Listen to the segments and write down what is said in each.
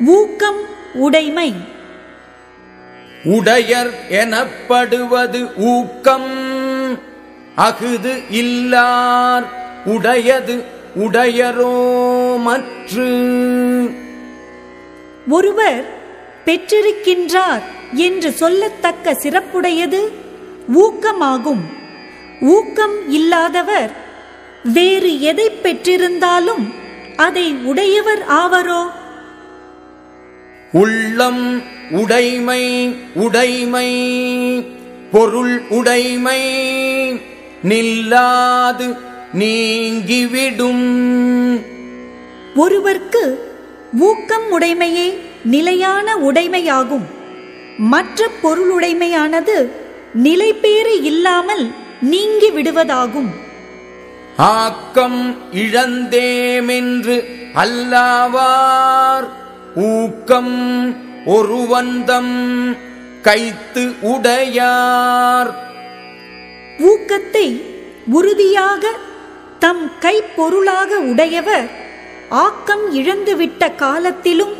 ஊக்கம் உடைமை. உடையர் எனப்படுவது ஊக்கம். அகுது இல்லார் உடையது உடையரோ மற்று. ஒருவர் பெற்றிருக்கின்றார் என்று சொல்லத்தக்க சிறப்புடையது ஊக்கமாகும். ஊக்கம் இல்லாதவர் வேறு எதை பெற்றிருந்தாலும் அதை உடையவர் ஆவரோ? உள்ளம் உடைமை உடைமை பொருள் உடைமை நில்லாது நீங்கிவிடும். ஒருவர்க்கு ஊக்கம் உடைமையே நிலையான உடைமையாகும். மற்ற பொருளுடைமையானது நிலைபேறு இல்லாமல் நீங்கி விடுவதாகும். ஆக்கம் இழந்தேமென்று அல்லாவார். ஊக்கம் ஒருவந்தம் கைத்து உடையார். ஊக்கத்தை உறுதியாக தம் கைப்பொருளாக உடையவர் ஆக்கம் இழந்துவிட்ட காலத்திலும்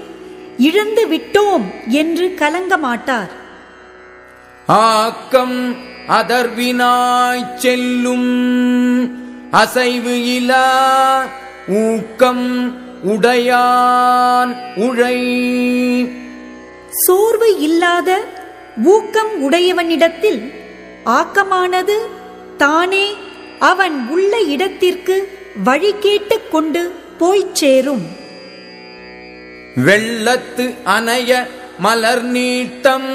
இழந்து விட்டோம் என்று கலங்க மாட்டார் ஆக்கம் அதர்வினாய்ச் செல்லும் அசைவு இலா. ஊக்கம் உடையான் உழை. சோர்வு இல்லாத ஊக்கம் உடையவனிடத்தில் ஆக்கமானது தானே அவன் உள்ள இடத்திற்கு வழி கேட்டுக் கொண்டு போய்ச் சேரும். வெள்ளத்து அணைய மலர் நீட்டம்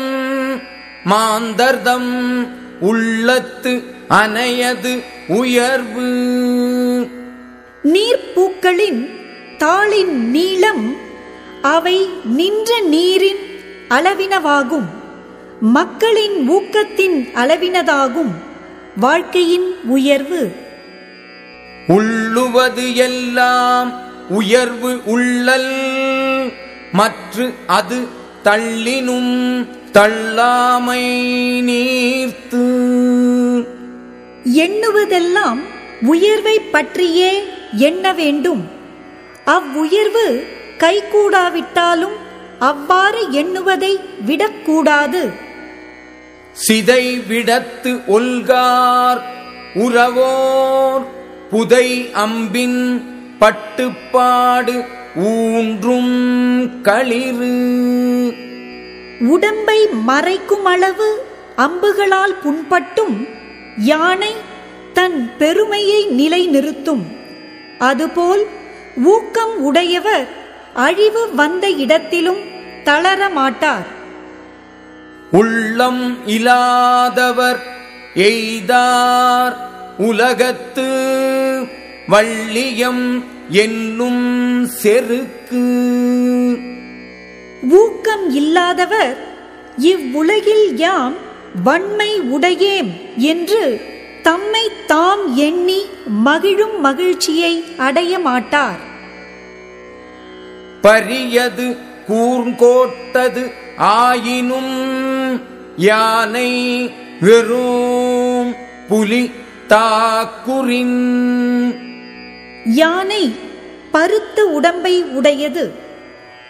மாந்தர்தம் உள்ளத்து அணையது உயர்வு. நீர்ப்பூக்களின் தாளின் நீளம் அவை நின்ற நீரின் அளவினவாகும். மக்களின் ஊக்கத்தின் அளவினதாகும். வாழ்க்கையின் உயர்வு. உள்ளுவது எல்லாம் உயர்வு உள்ளல். மற்று அது தள்ளினும் தள்ளாமை நீர்த்து. எண்ணுவதெல்லாம் உயர்வை பற்றியே எண்ண வேண்டும். அவ்வுயர்வு கைகூடாவிட்டாலும் அவ்வாறு எண்ணுவதை விடக்கூடாது. சிதை விடத்து ஒல்கார் உறவோர் புதை அம்பின் பட்டுப்பாடு ஊன்றும் களிறு. உடம்பை மறைக்கும் அளவு அம்புகளால் புண்பட்டும் யானை தன் பெருமையை நிலைநிறுத்தும். அதுபோல் ஊக்கம் உடையவர் அழிவு வந்த இடத்திலும் தளர மாட்டார். உள்ளம் இலாதவர் எய்தார் உலகத்து வள்ளியம் என்னும் செருக்கு. ஊக்கம் இல்லாதவர் இவ்வுலகில் யாம் வன்மை உடையேம் என்று தம்மை தாம் எண்ணி மகிழும் மகிழ்ச்சியை அடைய மாட்டார். பரியது கூர்ங்கோட்டது ஆயினும் யானை வெறும் புலி தாக்குரின் யானை பருத்த உடம்பை உடையது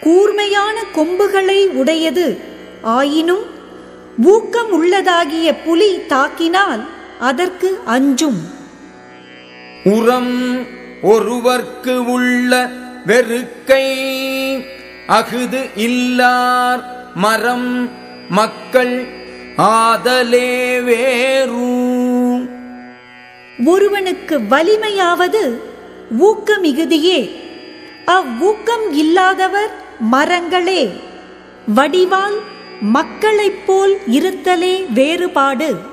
கூர்மையான கொம்புகளை உடையது ஆயினும் ஊக்கம் உள்ளதாகிய புலி தாக்கினால் அதற்கு அஞ்சும். உரம் ஒருவர்க்கு உள்ள வெறுக்கை அகுது இல்லார் மரம் மக்கள் ஆதலே வேறும் ஒருவனுக்கு வலிமையாவது ஊக்க மிகுதியே அவ்வூக்கம் இல்லாதவர் மரங்களே. வடிவால் மக்களைப் போல் இருத்தலே வேறுபாடு.